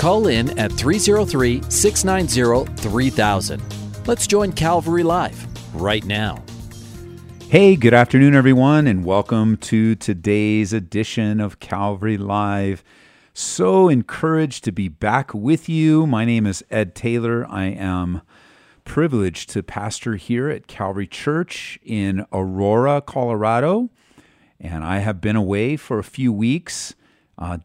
Call in at 303 690 3000. Let's join Calvary Live right now. Hey, good afternoon, everyone, and welcome to today's edition of Calvary Live. So encouraged to be back with you. My name is Ed Taylor. I am privileged to pastor here at Calvary Church in Aurora, Colorado. And I have been away for a few weeks, uh,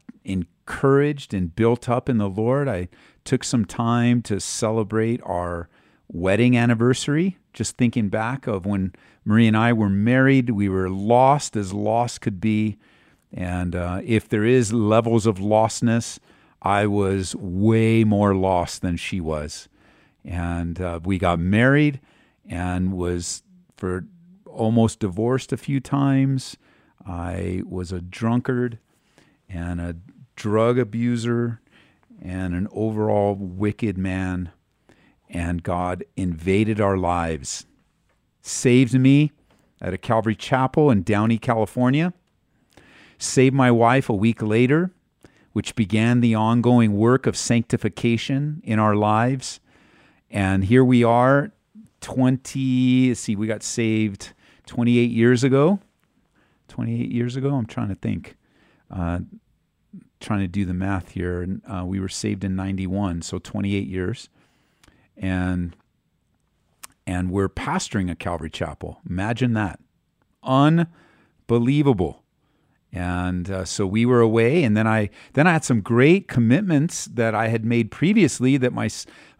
encouraged and built up in the Lord. I took some time to celebrate our wedding anniversary, just thinking back of when Marie and I were married. We were lost as lost could be. And uh, if there is levels of lostness, I was way more lost than she was. And uh, we got married and was for almost divorced a few times. I was a drunkard and a drug abuser and an overall wicked man. And God invaded our lives saved me at a Calvary Chapel in Downey, California, saved my wife a week later, which began the ongoing work of sanctification in our lives. And here we are, 20, see, we got saved 28 years ago. 28 years ago, I'm trying to think. Uh, trying to do the math here. And uh, we were saved in 91, so 28 years. And and we're pastoring a Calvary Chapel. Imagine that. Unbelievable. And uh, so we were away, and then I then I had some great commitments that I had made previously. That my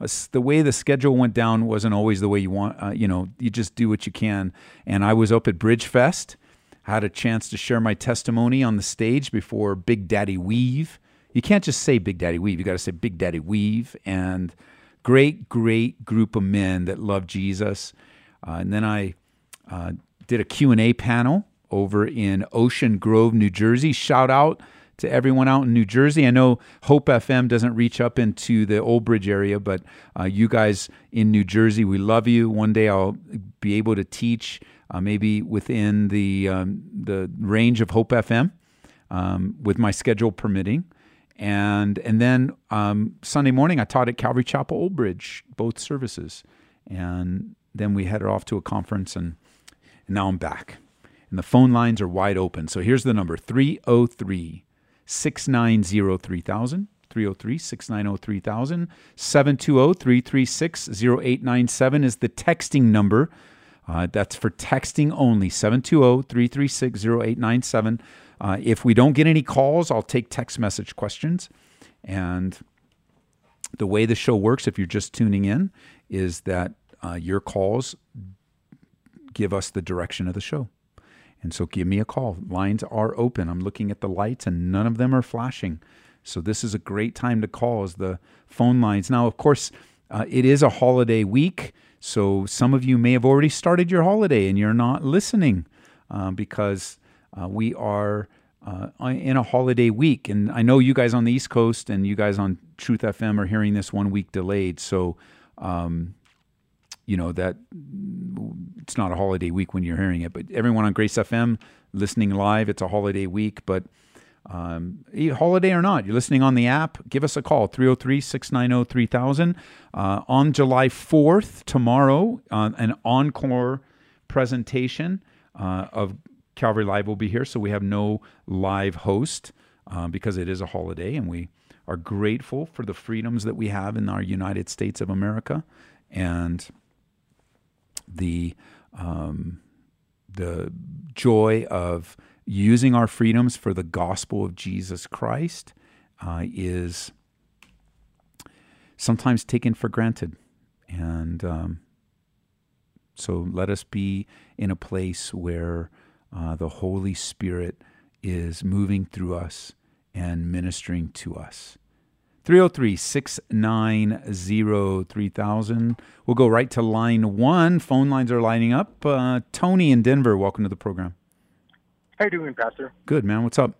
uh, the way the schedule went down wasn't always the way you want. Uh, you know, you just do what you can. And I was up at Bridge Fest, had a chance to share my testimony on the stage before Big Daddy Weave. You can't just say Big Daddy Weave; you got to say Big Daddy Weave. And great, great group of men that love Jesus. Uh, and then I uh, did a Q&A panel over in Ocean Grove, New Jersey. Shout out to everyone out in New Jersey. I know Hope FM doesn't reach up into the Old Bridge area, but uh, you guys in New Jersey, we love you. One day I'll be able to teach uh, maybe within the um, the range of Hope FM um, with my schedule permitting and and then um, Sunday morning I taught at Calvary Chapel Old Bridge, both services, and then we headed off to a conference, and, and now I'm back, and the phone lines are wide open. So here's the number 303 690 3000. 303 690 3000. 720 336 0897 is the texting number. Uh, that's for texting only. 720 336 0897. Uh, if we don't get any calls, I'll take text message questions. And the way the show works, if you're just tuning in, is that uh, your calls give us the direction of the show. And so give me a call. Lines are open. I'm looking at the lights and none of them are flashing. So this is a great time to call as the phone lines. Now, of course, uh, it is a holiday week. So some of you may have already started your holiday and you're not listening uh, because uh, we are uh, in a holiday week, and I know you guys on the East Coast and you guys on Truth FM are hearing this one week delayed. So, um, you know that it's not a holiday week when you're hearing it, but everyone on Grace FM listening live, it's a holiday week. But um, holiday or not, you're listening on the app, give us a call 303 690 3000. Uh, on July 4th, tomorrow, uh, an encore presentation uh, of Calvary Live will be here, so we have no live host uh, because it is a holiday, and we are grateful for the freedoms that we have in our United States of America and the um, the joy of using our freedoms for the gospel of Jesus Christ uh, is sometimes taken for granted, and um, so let us be in a place where uh, the Holy Spirit is moving through us and ministering to us. 303 690 3000. We'll go right to line one. Phone lines are lining up. Uh, Tony in Denver, welcome to the program. How you doing, Pastor? Good, man. What's up?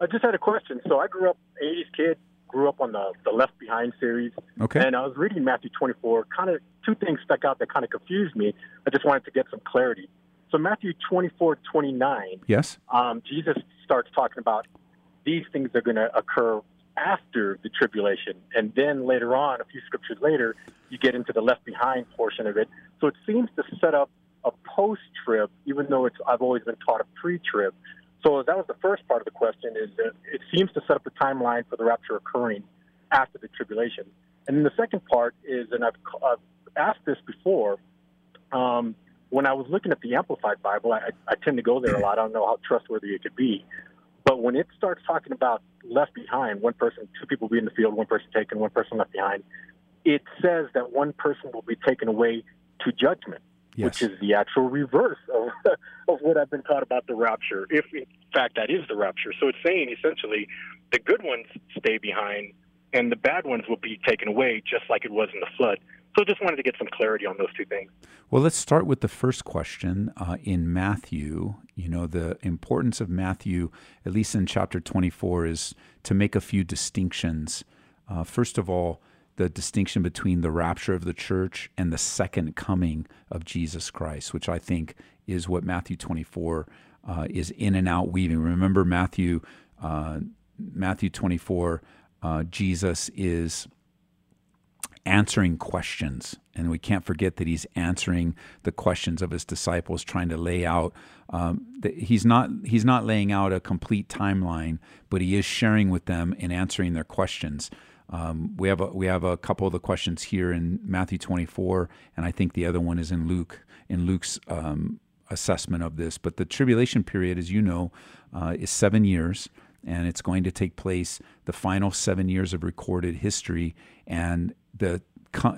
I just had a question. So I grew up 80s kid, grew up on the, the Left Behind series. Okay. And I was reading Matthew 24. Kind of two things stuck out that kind of confused me. I just wanted to get some clarity. So Matthew 24, 29, Yes? um, Jesus starts talking about these things are going to occur after the tribulation. And then later on, a few scriptures later, you get into the left behind portion of it. So it seems to set up a post trib, even though it's I've always been taught a pre trib. So that was the first part of the question is that it seems to set up the timeline for the rapture occurring after the tribulation. And then the second part is, and I've, I've asked this before, um, when I was looking at the Amplified Bible, I, I tend to go there a lot. I don't know how trustworthy it could be. But when it starts talking about left behind, one person, two people be in the field, one person taken, one person left behind, it says that one person will be taken away to judgment, Yes. which is the actual reverse of, of what I've been taught about the rapture, if in fact that is the rapture. So it's saying essentially the good ones stay behind and the bad ones will be taken away, just like it was in the flood. So just wanted to get some clarity on those two things. Well, let's start with the first question uh, in Matthew. You know, the importance of Matthew, at least in chapter 24, is to make a few distinctions. Uh, first of all, the distinction between the rapture of the church and the second coming of Jesus Christ, which I think is what Matthew 24 uh, is in and out weaving. Remember, Matthew, uh, Matthew 24, uh, Jesus is answering questions. And we can't forget that he's answering the questions of his disciples, trying to lay out. Um, he's not he's not laying out a complete timeline, but he is sharing with them and answering their questions. Um, we have a, we have a couple of the questions here in Matthew 24, and I think the other one is in Luke in Luke's um, assessment of this. But the tribulation period, as you know, uh, is seven years and it's going to take place the final seven years of recorded history and the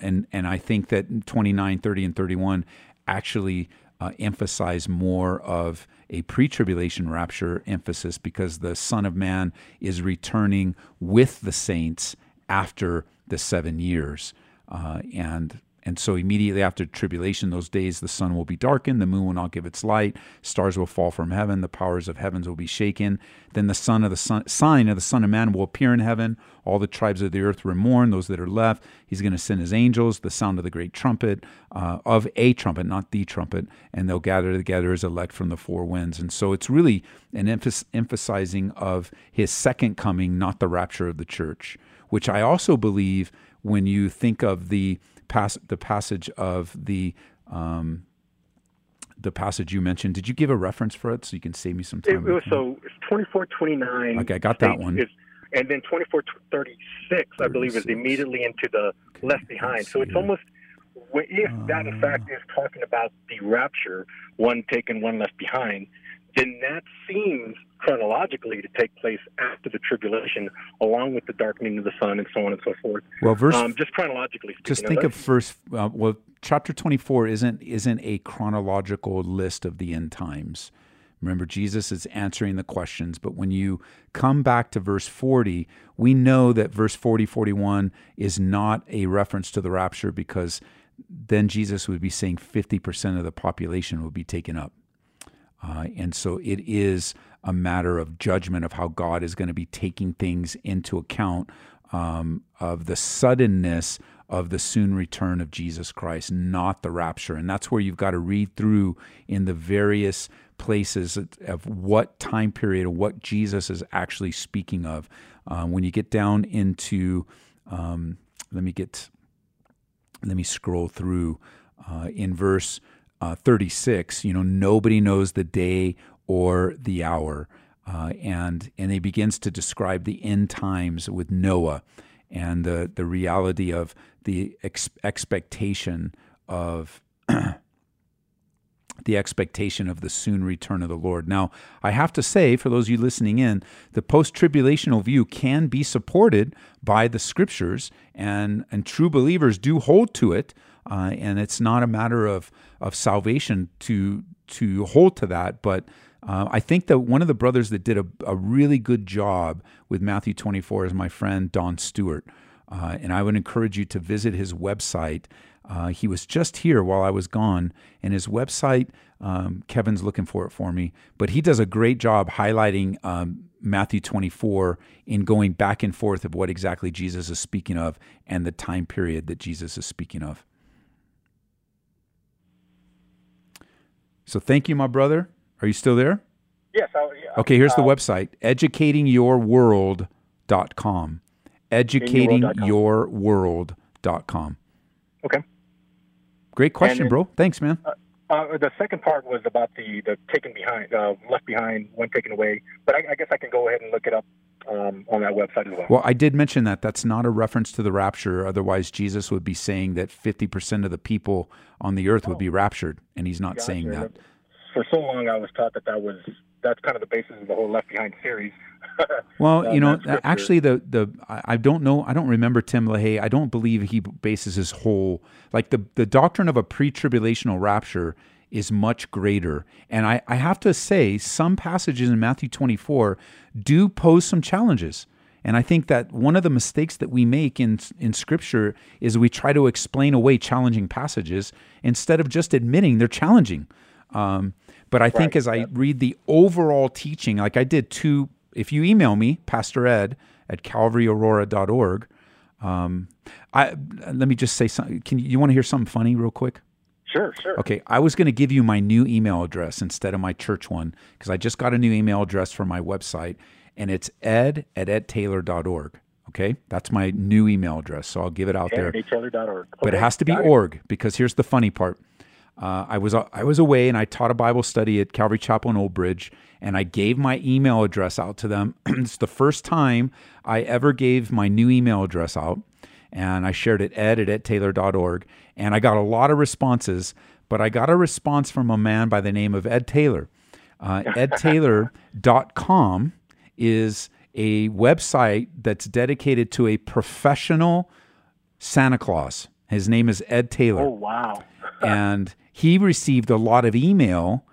and and I think that 29 30 and 31 actually uh, emphasize more of a pre-tribulation rapture emphasis because the son of man is returning with the saints after the seven years uh, and and so immediately after tribulation, those days the sun will be darkened, the moon will not give its light, stars will fall from heaven, the powers of heavens will be shaken. Then the son of the son, sign of the Son of Man will appear in heaven. All the tribes of the earth will mourn, those that are left. He's going to send his angels, the sound of the great trumpet, uh, of a trumpet, not the trumpet, and they'll gather together as elect from the four winds. And so it's really an emph- emphasizing of his second coming, not the rapture of the church, which I also believe when you think of the Pas- the passage of the um, the passage you mentioned. Did you give a reference for it so you can save me some time? it was so it's twenty four twenty nine. Okay, I got that one. and then twenty four thirty six, I believe, is immediately into the left behind. So it's see. almost if that in fact Uh. is talking about the rapture, one taken, one left behind, then that seems chronologically to take place after the tribulation, along with the darkening of the sun and so on and so forth. well, verse. Um, just chronologically speaking. just think of let's- Uh, well, chapter twenty-four isn't isn't a chronological list of the end times. Remember, Jesus is answering the questions, but when you come back to verse 40, we know that verse 40, 41 is not a reference to the rapture because then Jesus would be saying 50% of the population would be taken up. Uh, and so it is a matter of judgment of how God is going to be taking things into account um, of the suddenness of the soon return of Jesus Christ, not the rapture. And that's where you've got to read through in the various places of- what time period and what Jesus is actually speaking of. Uh, when you get down into, um, let me get let me scroll through uh, in verse uh, 36 you know nobody knows the day or the hour uh, and and he begins to describe the end times with noah and the the reality of the ex- expectation of the expectation of the soon return of the Lord. Now, I have to say, for those of you listening in, the post tribulational view can be supported by the scriptures, and, and true believers do hold to it. Uh, and it's not a matter of, of salvation to, to hold to that, but Uh, I think that one of the brothers that did a, a, really good job with Matthew 24 is my friend Don Stewart. Uh, and I would encourage you to visit his website. Uh, he was just here while I was gone, and his website, um, Kevin's looking for it for me, but he does a great job highlighting um, Matthew 24 in going back and forth of what exactly Jesus is speaking of and the time period that Jesus is speaking of. So thank you, my brother. Are you still there? Yes. I, yeah. Okay, here's the uh, website educatingourworld.com. Educatingourworld.com. Okay. Great question, then, bro. Thanks, man. Uh, uh, the second part was about the the taken behind, uh, left behind, when taken away. But I, I, guess I can go ahead and look it up um, on that website as well. Well, I did mention that that's not a reference to the rapture. Otherwise, Jesus would be saying that fifty percent of the people on the earth oh. would be raptured, and he's not gotcha. saying that. For so long, I was taught that that was that's kind of the basis of the whole Left Behind series. well, you know, actually, the the I don't know, I don't remember Tim LaHaye. I don't believe he bases his whole like the the doctrine of a pre-tribulational rapture is much greater. And I, I have to say, some passages in Matthew 24 do pose some challenges. And I think that one of the mistakes that we make in in Scripture is we try to explain away challenging passages instead of just admitting they're challenging. Um, but I think as I read the overall teaching, like I did two if you email me, Pastor Ed at calvaryaurora.org, um, I let me just say something. Can you, you want to hear something funny real quick? Sure, sure. Okay, I was going to give you my new email address instead of my church one because I just got a new email address for my website, and it's ed at edtaylor.org. Okay, that's my new email address, so I'll give it out there. Edtaylor.org. Okay, but it has to be org because here's the funny part. Uh, I was I was away and I taught a Bible study at Calvary Chapel in Old Bridge, and I gave my email address out to them. it's the first time I ever gave my new email address out, and I shared it ed at edtaylor.org, and I got a lot of responses. But I got a response from a man by the name of Ed Taylor. Uh, edtaylor.com is a website that's dedicated to a professional Santa Claus. His name is Ed Taylor. Oh wow! and he received a lot of email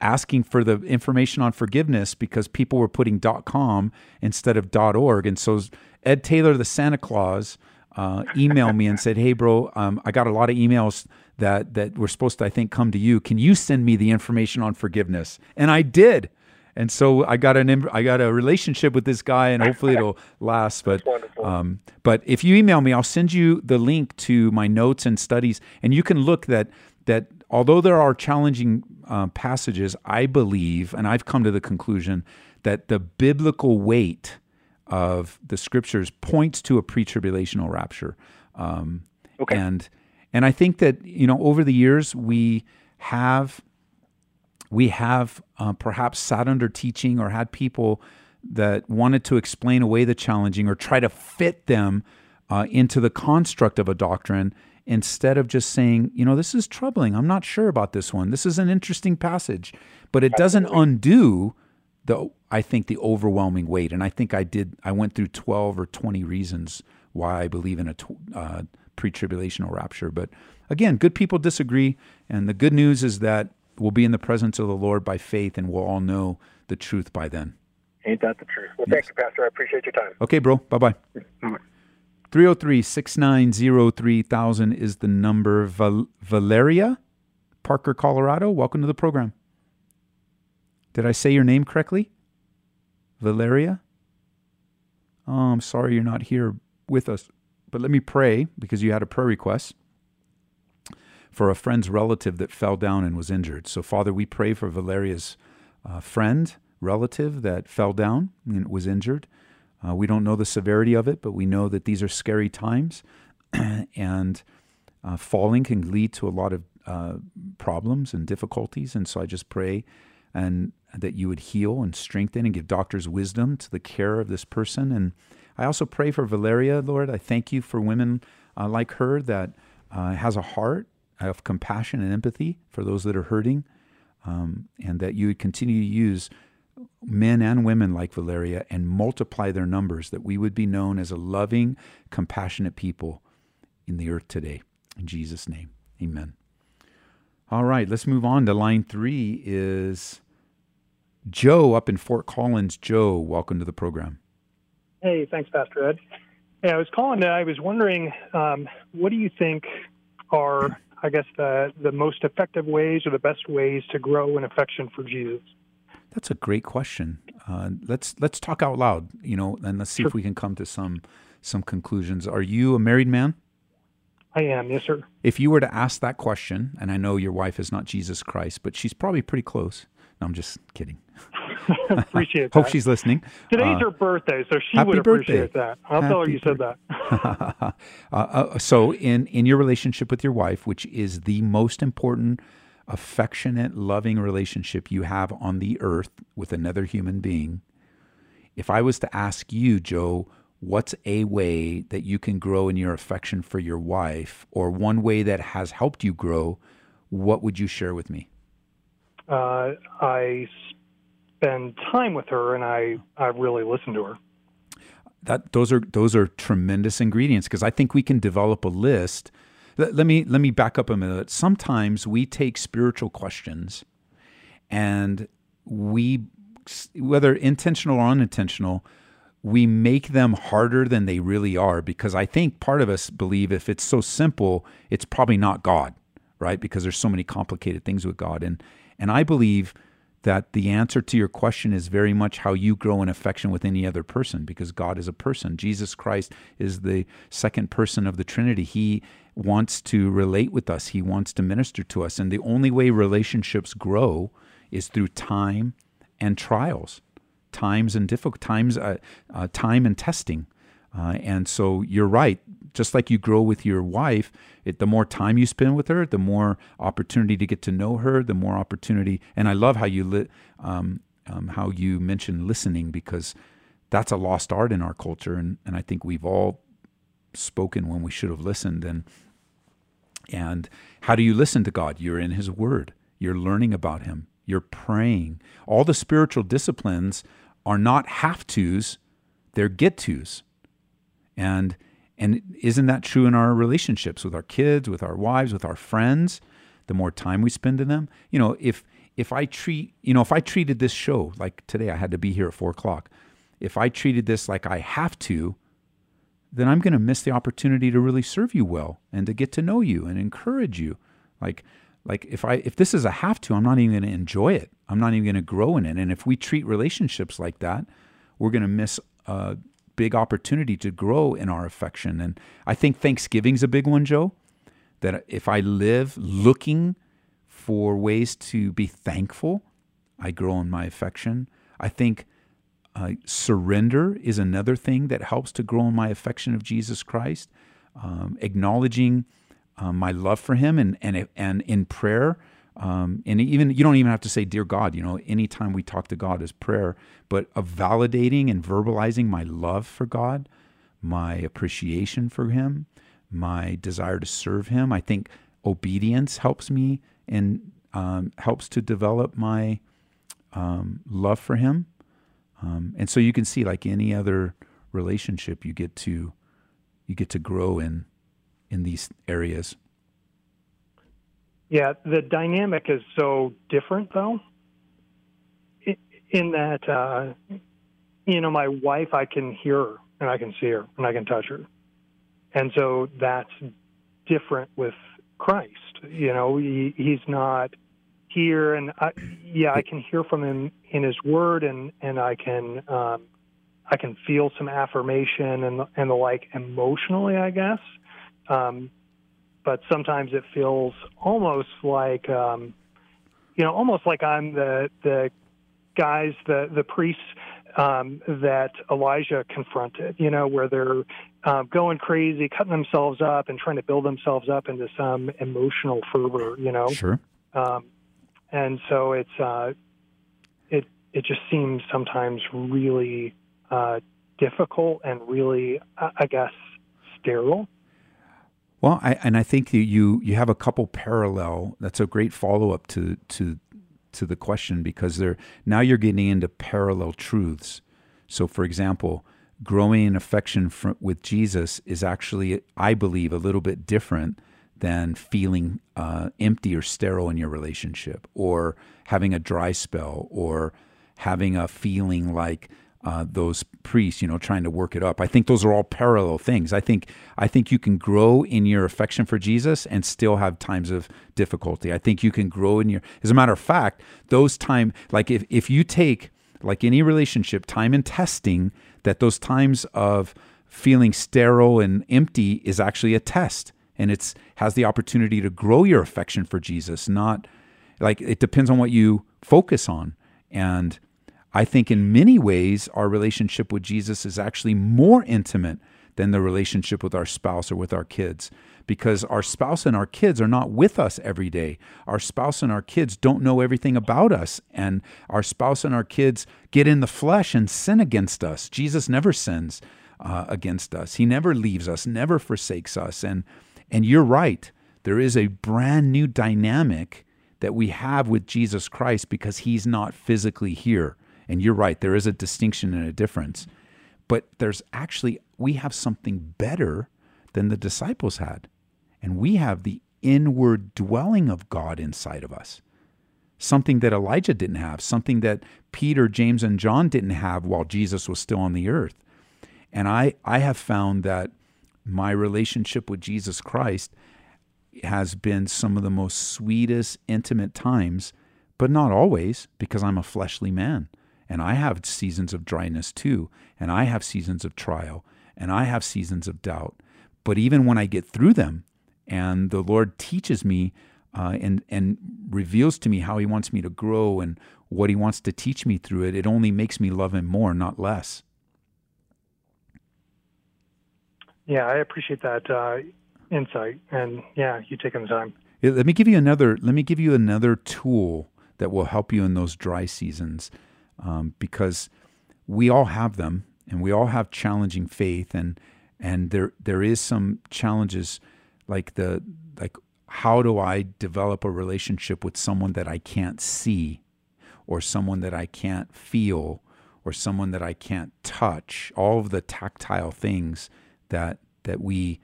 asking for the information on forgiveness because people were putting .com instead of .org, and so Ed Taylor, the Santa Claus, uh, emailed me and said, "Hey, bro, um, I got a lot of emails that that were supposed to, I think, come to you. Can you send me the information on forgiveness?" And I did. And so I got an I got a relationship with this guy, and hopefully it'll last. But um, but if you email me, I'll send you the link to my notes and studies, and you can look that that although there are challenging uh, passages, I believe, and I've come to the conclusion that the biblical weight of the scriptures points to a pre-tribulational rapture. Um, okay. And and I think that you know over the years we have we have uh, perhaps sat under teaching or had people that wanted to explain away the challenging or try to fit them uh, into the construct of a doctrine instead of just saying, you know, this is troubling. I'm not sure about this one. This is an interesting passage, but it doesn't undo the I think the overwhelming weight. And I think I did. I went through 12 or 20 reasons why I believe in a uh, pre-tribulational rapture. But again, good people disagree, and the good news is that we'll be in the presence of the Lord by faith, and we'll all know the truth by then. Ain't that the truth? Well, yes. thank you, Pastor. I appreciate your time. Okay, bro. Bye bye. 303 690 3000 is the number. Val- Valeria, Parker, Colorado. Welcome to the program. Did I say your name correctly? Valeria? Oh, I'm sorry you're not here with us. But let me pray because you had a prayer request for a friend's relative that fell down and was injured. So, Father, we pray for Valeria's uh, friend, relative that fell down and was injured. Uh, we don't know the severity of it, but we know that these are scary times, and uh, falling can lead to a lot of uh, problems and difficulties. And so I just pray and that you would heal and strengthen and give doctors wisdom to the care of this person. And I also pray for Valeria, Lord. I thank you for women uh, like her that uh, has a heart of compassion and empathy for those that are hurting, um, and that you would continue to use men and women like Valeria and multiply their numbers, that we would be known as a loving, compassionate people in the earth today. In Jesus' name, amen. All right, let's move on to line three is Joe up in Fort Collins. Joe, welcome to the program. Hey, thanks, Pastor Ed. Yeah, I was calling. I was wondering, um, what do you think are, I guess, the the most effective ways or the best ways to grow an affection for Jesus? That's a great question. Uh, let's let's talk out loud, you know, and let's see sure. if we can come to some some conclusions. Are you a married man? I am, yes, sir. If you were to ask that question, and I know your wife is not Jesus Christ, but she's probably pretty close. No, I'm just kidding. appreciate Hope she's listening. Today's uh, her birthday, so she would appreciate birthday. that. I'll happy tell her you said that. uh, uh, so, in, in your relationship with your wife, which is the most important, affectionate, loving relationship you have on the earth with another human being, if I was to ask you, Joe, what's a way that you can grow in your affection for your wife, or one way that has helped you grow, what would you share with me? Uh, I spend time with her and I, I really listen to her. That those are those are tremendous ingredients because I think we can develop a list. Let, let me let me back up a minute. Sometimes we take spiritual questions and we whether intentional or unintentional, we make them harder than they really are because I think part of us believe if it's so simple, it's probably not God, right? Because there's so many complicated things with God. And and I believe that the answer to your question is very much how you grow in affection with any other person because God is a person. Jesus Christ is the second person of the Trinity. He wants to relate with us, He wants to minister to us. And the only way relationships grow is through time and trials, times and difficult times, uh, uh, time and testing. Uh, and so you're right. Just like you grow with your wife, it, the more time you spend with her, the more opportunity to get to know her, the more opportunity. And I love how you li- um, um, how you mentioned listening because that's a lost art in our culture, and, and I think we've all spoken when we should have listened. And and how do you listen to God? You're in His Word. You're learning about Him. You're praying. All the spiritual disciplines are not have tos; they're get tos. And and isn't that true in our relationships with our kids, with our wives, with our friends? The more time we spend in them, you know, if if I treat, you know, if I treated this show like today, I had to be here at four o'clock. If I treated this like I have to, then I'm going to miss the opportunity to really serve you well and to get to know you and encourage you. Like, like if I if this is a have to, I'm not even going to enjoy it. I'm not even going to grow in it. And if we treat relationships like that, we're going to miss uh, big opportunity to grow in our affection. And I think Thanksgiving's a big one, Joe. That if I live looking for ways to be thankful, I grow in my affection. I think uh, surrender is another thing that helps to grow in my affection of Jesus Christ. Um, acknowledging um, my love for Him and and and in prayer, um, and even you don't even have to say, "Dear God." You know, anytime we talk to God is prayer, but of validating and verbalizing my love for God, my appreciation for Him, my desire to serve Him. I think obedience helps me and um, helps to develop my um, love for Him. Um, and so you can see, like any other relationship, you get to you get to grow in in these areas. Yeah, the dynamic is so different, though, in that, uh, you know, my wife, I can hear her and I can see her and I can touch her. And so that's different with Christ. You know, he, he's not here, and I, yeah, I can hear from him in his word, and and I can um, I can feel some affirmation and and the like emotionally, I guess. Um, but sometimes it feels almost like um, you know almost like I'm the the guys the the priests um, that Elijah confronted. You know where they're uh, going crazy, cutting themselves up, and trying to build themselves up into some emotional fervor. You know, sure. Um, and so it's uh, it it just seems sometimes really uh, difficult and really, I guess, sterile. Well, I, and I think you you have a couple parallel. That's a great follow up to to to the question because there now you're getting into parallel truths. So, for example, growing in affection for, with Jesus is actually, I believe, a little bit different than feeling uh, empty or sterile in your relationship, or having a dry spell, or having a feeling like uh, those priests, you know, trying to work it up. I think those are all parallel things. I think I think you can grow in your affection for Jesus and still have times of difficulty. I think you can grow in your. As a matter of fact, those time like if if you take like any relationship, time and testing, that those times of feeling sterile and empty is actually a test, and it's has the opportunity to grow your affection for Jesus. Not like it depends on what you focus on and I think in many ways, our relationship with Jesus is actually more intimate than the relationship with our spouse or with our kids because our spouse and our kids are not with us every day. Our spouse and our kids don't know everything about us. And our spouse and our kids get in the flesh and sin against us. Jesus never sins uh, against us, He never leaves us, never forsakes us. And, and you're right, there is a brand new dynamic that we have with Jesus Christ because He's not physically here. And you're right, there is a distinction and a difference. But there's actually, we have something better than the disciples had. And we have the inward dwelling of God inside of us. Something that Elijah didn't have, something that Peter, James, and John didn't have while Jesus was still on the earth. And I, I have found that my relationship with Jesus Christ has been some of the most sweetest, intimate times, but not always because I'm a fleshly man. And I have seasons of dryness too. And I have seasons of trial. And I have seasons of doubt. But even when I get through them and the Lord teaches me uh, and, and reveals to me how He wants me to grow and what He wants to teach me through it, it only makes me love Him more, not less. Yeah, I appreciate that uh, insight. And yeah, you taking the time. Let me give you another. Let me give you another tool that will help you in those dry seasons um, because we all have them and we all have challenging faith and and there there is some challenges like the like how do I develop a relationship with someone that I can't see or someone that I can't feel or someone that I can't touch? All of the tactile things that that we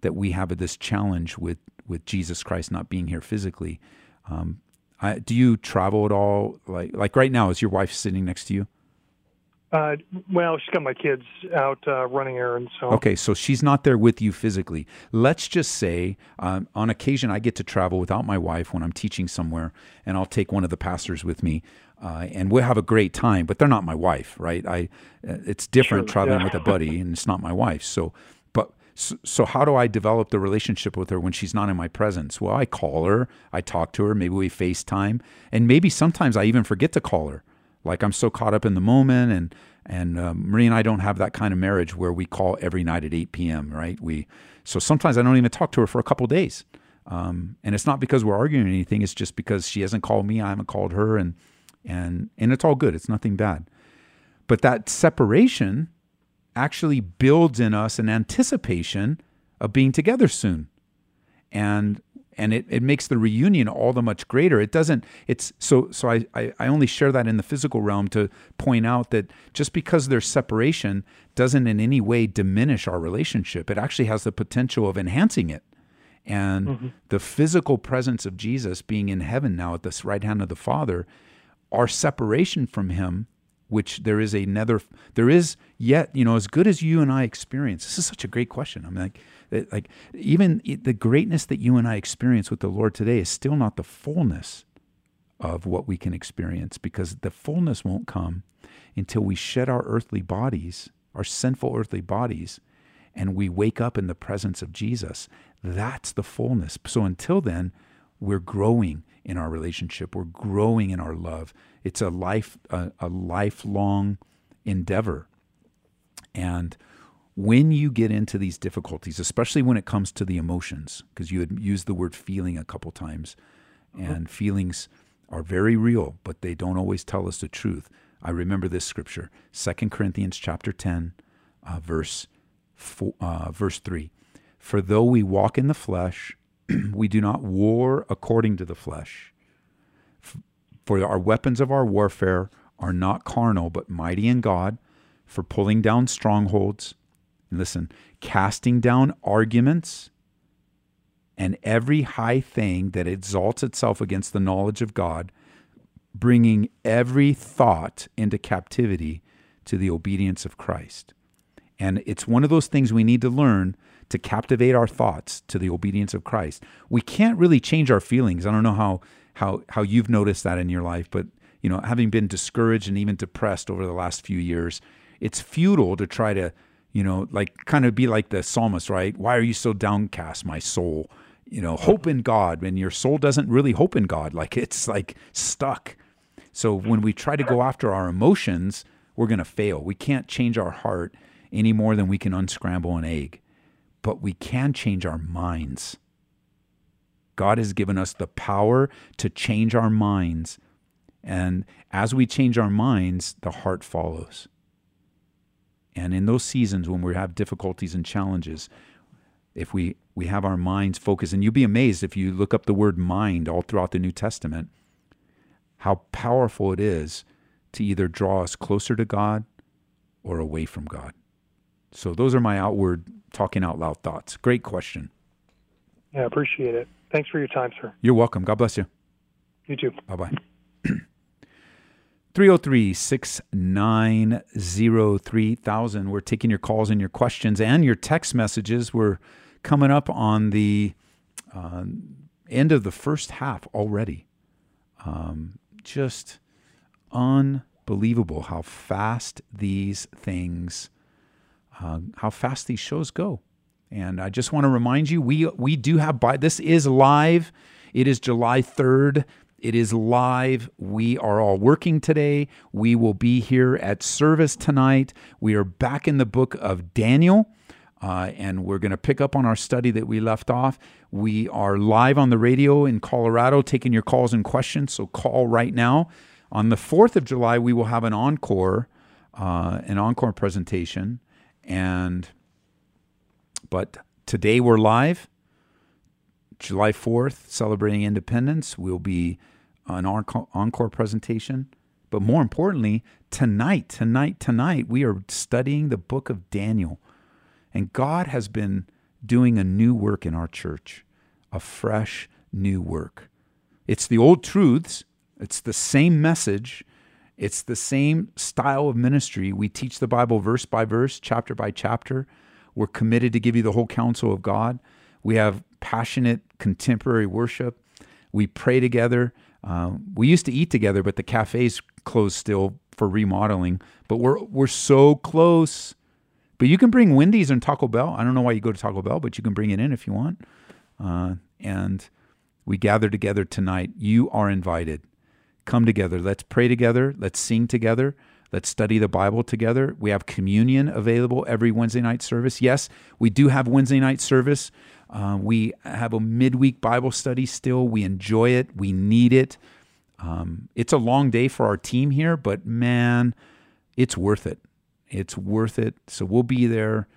that we have this challenge with with Jesus Christ not being here physically um, I, do you travel at all? Like like right now, is your wife sitting next to you? Uh, well, she's got my kids out uh, running errands. So. Okay, so she's not there with you physically. Let's just say, um, on occasion, I get to travel without my wife when I'm teaching somewhere, and I'll take one of the pastors with me, uh, and we'll have a great time. But they're not my wife, right? I, uh, it's different sure, traveling yeah. with a buddy, and it's not my wife. So, so, how do I develop the relationship with her when she's not in my presence? Well, I call her, I talk to her, maybe we FaceTime, and maybe sometimes I even forget to call her. Like I'm so caught up in the moment, and and um, Marie and I don't have that kind of marriage where we call every night at 8 p.m. Right? We so sometimes I don't even talk to her for a couple days, um, and it's not because we're arguing anything. It's just because she hasn't called me, I haven't called her, and and and it's all good. It's nothing bad. But that separation actually builds in us an anticipation of being together soon. And and it, it makes the reunion all the much greater. It doesn't it's so so I, I, I only share that in the physical realm to point out that just because there's separation doesn't in any way diminish our relationship. It actually has the potential of enhancing it. And mm-hmm. the physical presence of Jesus being in heaven now at the right hand of the Father, our separation from him which there is another there is yet you know as good as you and I experience this is such a great question. I'm like eh, like even the greatness that you and I experience with the Lord today is still not the fullness of what we can experience because the fullness won't come until we shed our earthly bodies our sinful earthly bodies and we wake up in the presence of Jesus. That's the fullness. So until then we're growing in our relationship. We're growing in our love. It's a life a, a lifelong endeavor. And when you get into these difficulties, especially when it comes to the emotions, because you had used the word feeling a couple times, mm-hmm. and feelings are very real, but they don't always tell us the truth. I remember this scripture, 2 Corinthians chapter 10, uh, verse, four, uh, verse 3. For though we walk in the flesh, we do not war according to the flesh. For our weapons of our warfare are not carnal, but mighty in God for pulling down strongholds. And listen, casting down arguments and every high thing that exalts itself against the knowledge of God, bringing every thought into captivity to the obedience of Christ. And it's one of those things we need to learn to captivate our thoughts to the obedience of Christ. We can't really change our feelings. I don't know how how how you've noticed that in your life, but you know, having been discouraged and even depressed over the last few years, it's futile to try to, you know, like kind of be like the psalmist, right? Why are you so downcast, my soul? You know, hope in God, and your soul doesn't really hope in God. Like it's like stuck. So when we try to go after our emotions, we're going to fail. We can't change our heart any more than we can unscramble an egg, but we can change our minds. God has given us the power to change our minds. And as we change our minds, the heart follows. And in those seasons when we have difficulties and challenges, if we, we have our minds focused, and you'd be amazed if you look up the word mind all throughout the New Testament, how powerful it is to either draw us closer to God or away from God. So those are my outward talking out loud thoughts. Great question. Yeah, appreciate it. Thanks for your time, sir. You're welcome. God bless you. You too. Bye bye. 303 690 3000. We're taking your calls and your questions and your text messages. We're coming up on the uh, end of the first half already. Um, just unbelievable how fast these things, uh, how fast these shows go. And I just want to remind you, we we do have by this is live. It is July third. It is live. We are all working today. We will be here at service tonight. We are back in the book of Daniel. Uh, and we're going to pick up on our study that we left off. We are live on the radio in Colorado taking your calls and questions, so call right now. On the 4th of July, we will have an encore, uh, an encore presentation. And, but today we're live. July 4th, celebrating independence, We'll be an encore presentation. But more importantly, tonight, tonight, tonight, we are studying the book of Daniel. And God has been doing a new work in our church, a fresh new work. It's the old truths, it's the same message, it's the same style of ministry. We teach the Bible verse by verse, chapter by chapter. We're committed to give you the whole counsel of God. We have passionate contemporary worship. We pray together. Uh, we used to eat together, but the cafe's closed still for remodeling. But we're we're so close. But you can bring Wendy's and Taco Bell. I don't know why you go to Taco Bell, but you can bring it in if you want. Uh, and we gather together tonight. You are invited. Come together. Let's pray together. Let's sing together. Let's study the Bible together. We have communion available every Wednesday night service. Yes, we do have Wednesday night service. Uh, we have a midweek Bible study still. We enjoy it. We need it. Um, it's a long day for our team here, but man, it's worth it. It's worth it. So we'll be there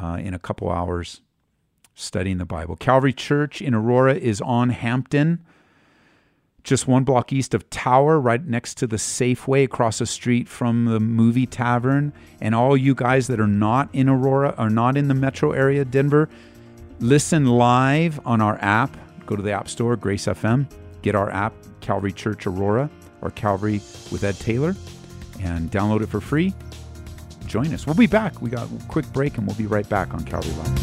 uh, in a couple hours studying the Bible. Calvary Church in Aurora is on Hampton, just one block east of Tower, right next to the Safeway, across the street from the movie tavern. And all you guys that are not in Aurora, are not in the metro area, Denver, listen live on our app. Go to the App Store, Grace FM, get our app, Calvary Church Aurora or Calvary with Ed Taylor, and download it for free join us. We'll be back. We got a quick break and we'll be right back on Calvary Live.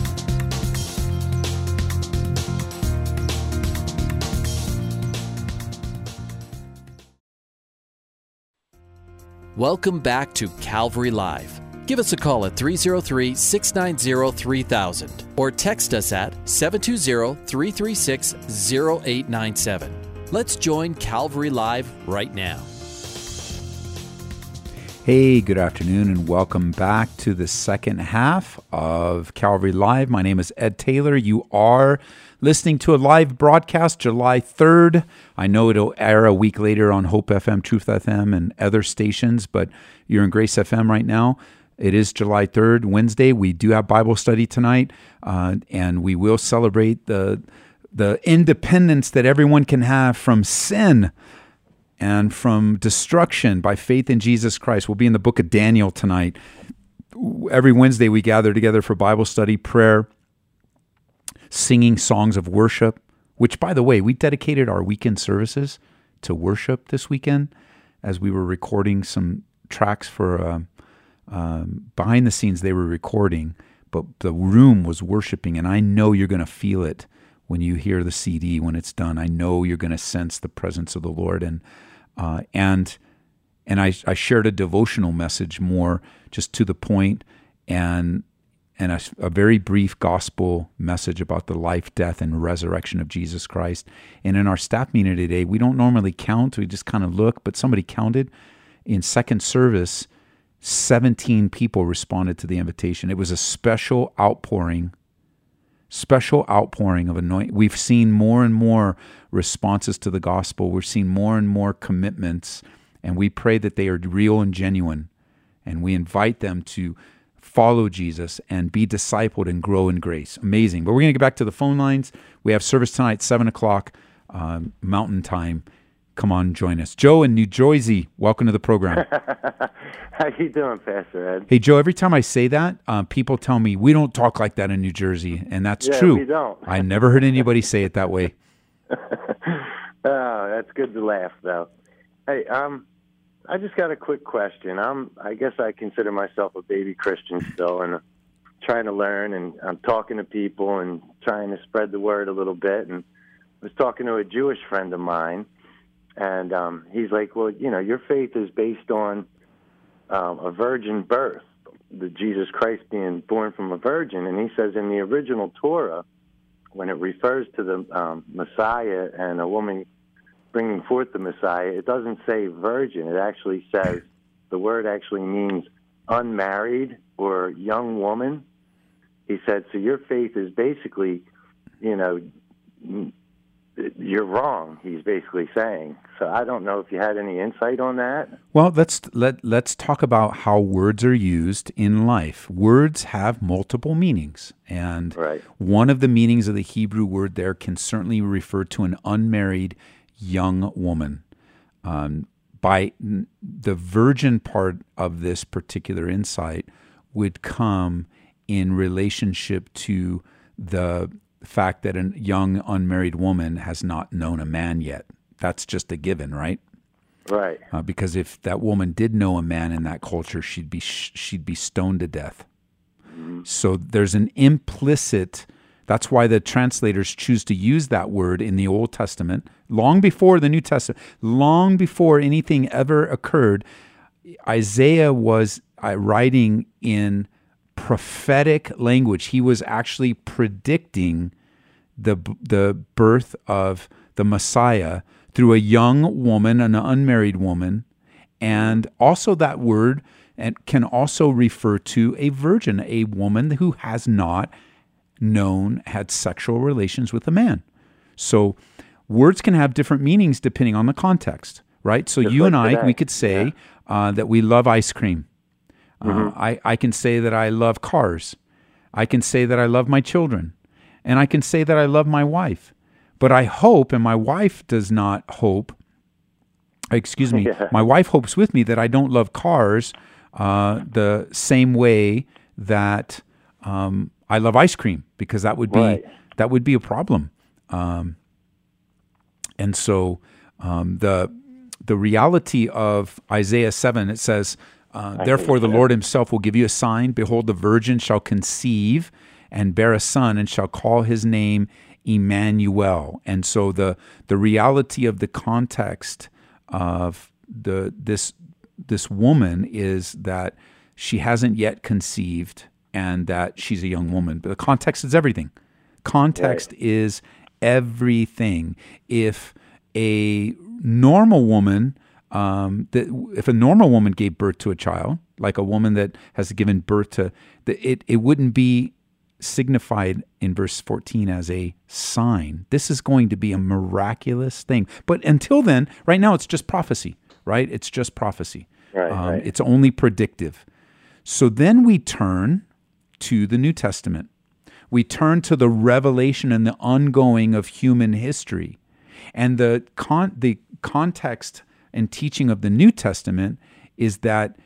Welcome back to Calvary Live. Give us a call at 303 690 3000 or text us at 720 336 0897. Let's join Calvary Live right now. Hey, good afternoon, and welcome back to the second half of Calvary Live. My name is Ed Taylor. You are listening to a live broadcast July 3rd. I know it'll air a week later on Hope FM, Truth FM, and other stations, but you're in Grace FM right now. It is July 3rd, Wednesday. We do have Bible study tonight, uh, and we will celebrate the, the independence that everyone can have from sin and from destruction by faith in Jesus Christ. We'll be in the book of Daniel tonight. Every Wednesday, we gather together for Bible study, prayer, singing songs of worship, which, by the way, we dedicated our weekend services to worship this weekend as we were recording some tracks for uh, um, behind the scenes. They were recording, but the room was worshiping, and I know you're going to feel it when you hear the CD when it's done. I know you're going to sense the presence of the Lord, and uh, and and I, I shared a devotional message more just to the point and and a, a, very brief gospel message about the life, death, and resurrection of Jesus Christ. And in our staff meeting today, we don't normally count; we just kind of look. But somebody counted in second service. 17 people responded to the invitation. It was a special outpouring, special outpouring of anointing. We've seen more and more responses to the gospel. We're seeing more and more commitments and we pray that they are real and genuine. And we invite them to follow Jesus and be discipled and grow in grace. Amazing. But we're going to get back to the phone lines. We have service tonight, 7 o'clock um, Mountain Time. Come on, join us. Joe in New Jersey, welcome to the program. How you doing, Pastor Ed? Hey, Joe, every time I say that, uh, people tell me, we don't talk like that in New Jersey. And that's yeah, true. We don't. I never heard anybody say it that way. oh, that's good to laugh, though. Hey, um, I just got a quick question. I'm, I guess I consider myself a baby Christian still, and trying to learn, and I'm talking to people and trying to spread the word a little bit. And I was talking to a Jewish friend of mine, and um, he's like, "Well, you know, your faith is based on um, a virgin birth, the Jesus Christ being born from a virgin." And he says in the original Torah, when it refers to the um, Messiah and a woman bringing forth the Messiah, it doesn't say virgin. It actually says the word actually means unmarried or young woman. He said, so your faith is basically, you know, you're wrong. He's basically saying. So I don't know if you had any insight on that. Well, let's let let's talk about how words are used in life. Words have multiple meanings, and right. one of the meanings of the Hebrew word there can certainly refer to an unmarried young woman. Um, by the virgin part of this particular insight would come in relationship to the fact that a young unmarried woman has not known a man yet. That's just a given, right? Right. Uh, because if that woman did know a man in that culture, she'd be she'd be stoned to death. Mm-hmm. So there's an implicit that's why the translators choose to use that word in the Old Testament, long before the New Testament, long before anything ever occurred. Isaiah was uh, writing in prophetic language. He was actually predicting the, the birth of the Messiah through a young woman, an unmarried woman. And also, that word can also refer to a virgin, a woman who has not known had sexual relations with a man. So words can have different meanings depending on the context, right? So Just you like and I, today. we could say Yeah. uh, that we love ice cream. Uh, Mm-hmm. I, I can say that I love cars. I can say that I love my children. And I can say that I love my wife. But I hope, and my wife does not hope, excuse me, Yeah. my wife hopes with me that I don't love cars uh, the same way that um, I love ice cream because that would be Right. that would be a problem. Um, and so um, the the reality of Isaiah seven it says, uh, "Therefore the Lord Himself will give you a sign: Behold, the virgin shall conceive and bear a son, and shall call his name Emmanuel." And so the the reality of the context of the this this woman is that she hasn't yet conceived and that she's a young woman. But the context is everything. Context is everything. If a normal woman, um, that if a normal woman gave birth to a child, like a woman that has given birth to, the, it it wouldn't be signified in verse 14 as a sign. This is going to be a miraculous thing. But until then, right now it's just prophecy, right? It's just prophecy. Right, Um, right. It's only predictive. So then we turn to the New Testament. We turn to the revelation and the ongoing of human history. And the con- the context and teaching of the New Testament is that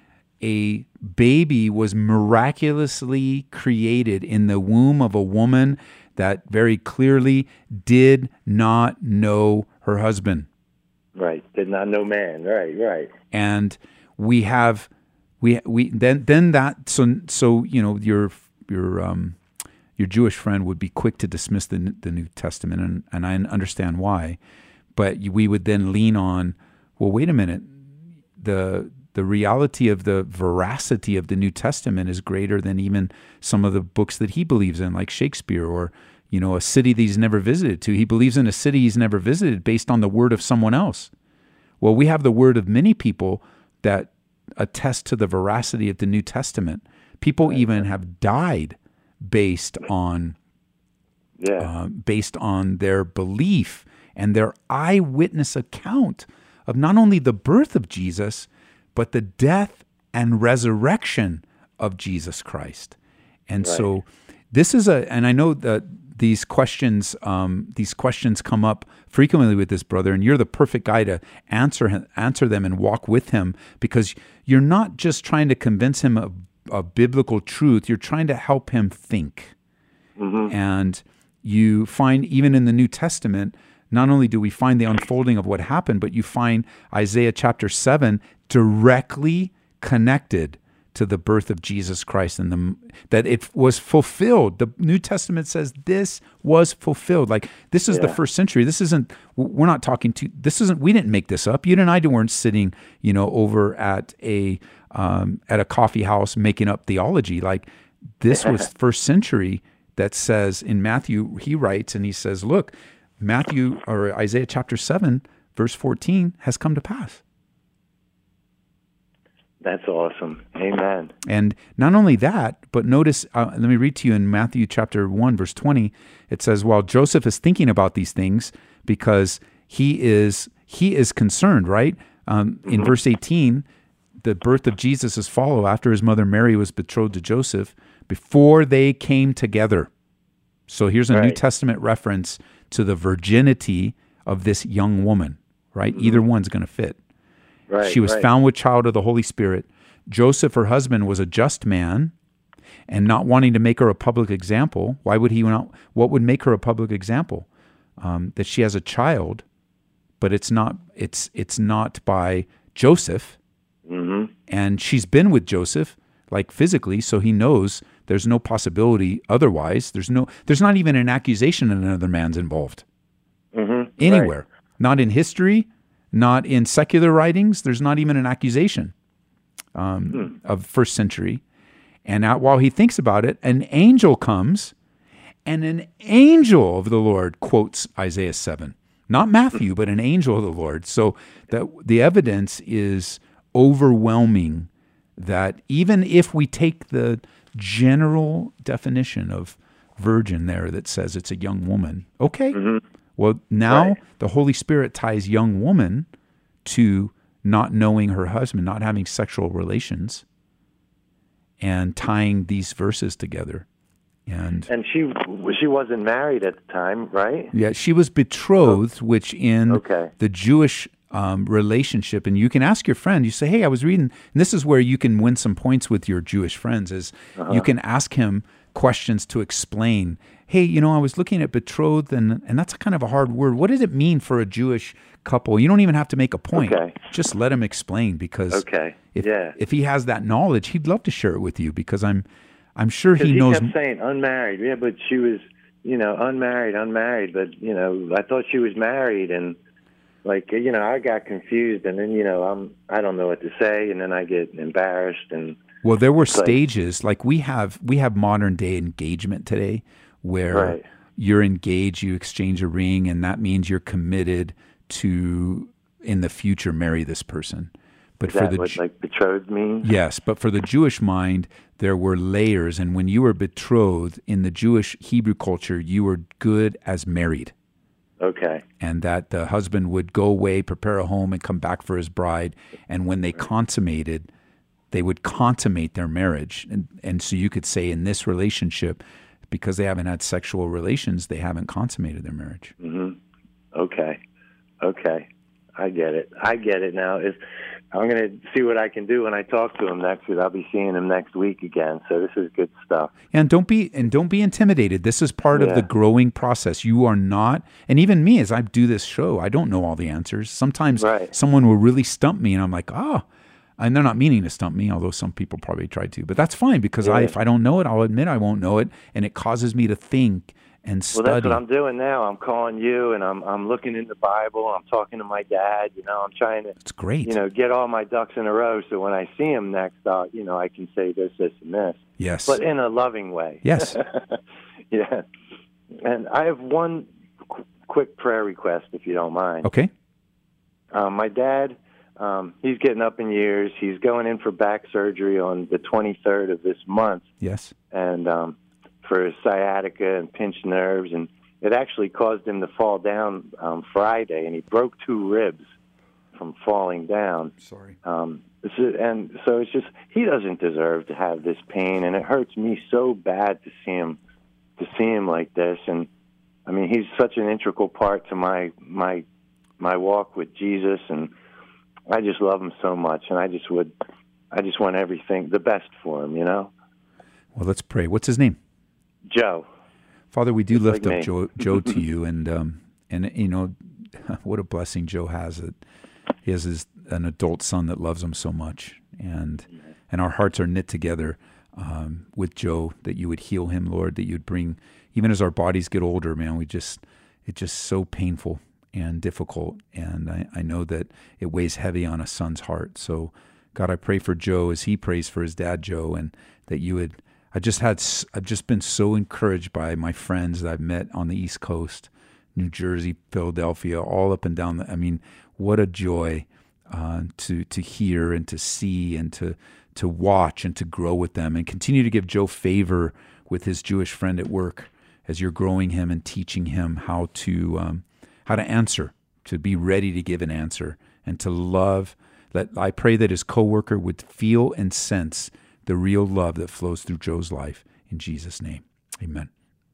a baby was miraculously created in the womb of a woman that very clearly did not know her husband. Right. Did not know man. Right. Right. and we have we we then then that so so you know your your um your Jewish friend would be quick to dismiss the the New Testament and and I understand why but we would then lean on well wait a minute the the reality of the veracity of the New Testament is greater than even some of the books that he believes in like Shakespeare or you know a city that he's never visited to he believes in a city he's never visited based on the word of someone else well we have the word of many people that attest to the veracity of the New Testament. People even have died based on Yeah. uh, based on their belief and their eyewitness account of not only the birth of Jesus, but the death and resurrection of Jesus Christ. And so, this is a, and I know that these questions, um, these questions come up frequently with this brother, and you're the perfect guy to answer him, answer them and walk with him because you're not just trying to convince him of, of biblical truth; you're trying to help him think. Mm-hmm. And you find even in the New Testament, not only do we find the unfolding of what happened, but you find Isaiah chapter 7 directly connected to the birth of Jesus Christ and the that it was fulfilled. The New Testament says this was fulfilled. Like this is the first century. This isn't we're not talking to this isn't we didn't make this up. You and I weren't sitting, you know, over at a um, at a coffee house making up theology. Like this was first century that says in Matthew, he writes and he says, Look, Matthew or Isaiah chapter 7, verse 14 has come to pass. That's awesome. Amen. And not only that, but notice, uh, let me read to you in Matthew chapter 1, verse 20. It says, While Joseph is thinking about these things, because he is he is concerned, right? Um, in verse 18, the birth of Jesus is follow after his mother Mary was betrothed to Joseph before they came together. So here's a New Testament reference to the virginity of this young woman, right? Either one's going to fit. Right. she was right. found with child of the Holy Spirit. Joseph, her husband, was a just man and not wanting to make her a public example. Why would he not? What would make her a public example? Um, that she has a child, but it's not. It's it's not by Joseph. And she's been with Joseph like physically, so he knows there's no possibility otherwise. There's no. There's not even an accusation that another man's involved Mhm. anywhere. Not in history, not in secular writings. There's not even an accusation um, of first century. And now, while he thinks about it, an angel comes, and an angel of the Lord quotes Isaiah seven, not Matthew, but an angel of the Lord. So that the evidence is overwhelming. That even if we take the general definition of virgin there that says it's a young woman, okay, mm-hmm. well, now Right. the Holy Spirit ties young woman to not knowing her husband, not having sexual relations, and tying these verses together. And And she she wasn't married at the time, right? yeah, she was betrothed, oh. which in Okay. the Jewish um, relationship, and you can ask your friend, you say, Hey, I was reading, and this is where you can win some points with your Jewish friends, is you can ask him questions to explain, Hey, you know, I was looking at betrothed, and, and that's kind of a hard word. What does it mean for a Jewish couple? You don't even have to make a point. Okay. Just let him explain because Okay. if, Yeah. if he has that knowledge, he'd love to share it with you because I'm I'm sure he he, knows kept saying unmarried. Yeah, but she was, you know, unmarried, unmarried. But you know, I thought she was married, and like you know, I got confused, and then you know, I'm I don't know what to say, and then I get embarrassed, and Well, there were stages like we have we have modern day engagement today where Right. you're engaged, you exchange a ring, and that means you're committed to in the future marry this person. But is for that the what like betrothed means? yes, but for the Jewish mind, there were layers, and when you were betrothed in the Jewish Hebrew culture, you were good as married Okay. and that the husband would go away, prepare a home, and come back for his bride. And when they consummated, they would consummate their marriage. And, and so you could say in this relationship, because they haven't had sexual relations, they haven't consummated their marriage. Mm-hmm. Okay. Okay. I get it. I get it now. Is I'm going to see what I can do when I talk to him next week. I'll be seeing him next week again. So this is good stuff. And don't be and don't be intimidated. This is part of the growing process. You are not, and even me as I do this show, I don't know all the answers. Sometimes Right. someone will really stump me, and I'm like, oh, and they're not meaning to stump me, although some people probably try to. But that's fine because I, if I don't know it, I'll admit I won't know it, and it causes me to think and Well, that's what I'm doing now. I'm calling you, and I'm I'm looking in the Bible. I'm talking to my dad. You know, I'm trying to it's great. you know get all my ducks in a row. So when I see him next, uh, you know, I can say this, this, and this, yes. but in a loving way. Yes. yeah. And I have one qu- quick prayer request, if you don't mind. okay. Um, my dad, um, he's getting up in years. He's going in for back surgery on the 23rd of this month, Yes. and um, for sciatica and pinched nerves, and it actually caused him to fall down um, Friday, and he broke two ribs from falling down. Sorry. Um, and so it's just he doesn't deserve to have this pain, and it hurts me so bad to see him to see him like this. And I mean, he's such an integral part to my my my walk with Jesus, and I just love him so much, and I just would I just want everything the best for him, you know. Well, let's pray. What's his name? Joe, Father, we do Just lift like up. Joe, Joe to you, and um, and you know, what a blessing Joe has that he has his, an adult son that loves him so much, and and our hearts are knit together um, with Joe that you would heal him, Lord, that you'd bring even as our bodies get older, man. We just it's just so painful and difficult, and I, I know that it weighs heavy on a son's heart. So, God, I pray for Joe as he prays for his dad, Joe, and that you would. I just had I've just been so encouraged by my friends that I've met on the East Coast, New Jersey, Philadelphia, all up and down the. I mean, what a joy uh, to to hear and to see and to to watch and to grow with them and continue to give Joe favor with his Jewish friend at work as you're growing him and teaching him how to um, how to answer, to be ready to give an answer, and to love. That I pray that his coworker would feel and sense the real love that flows through Joe's life. In Jesus' name, Amen.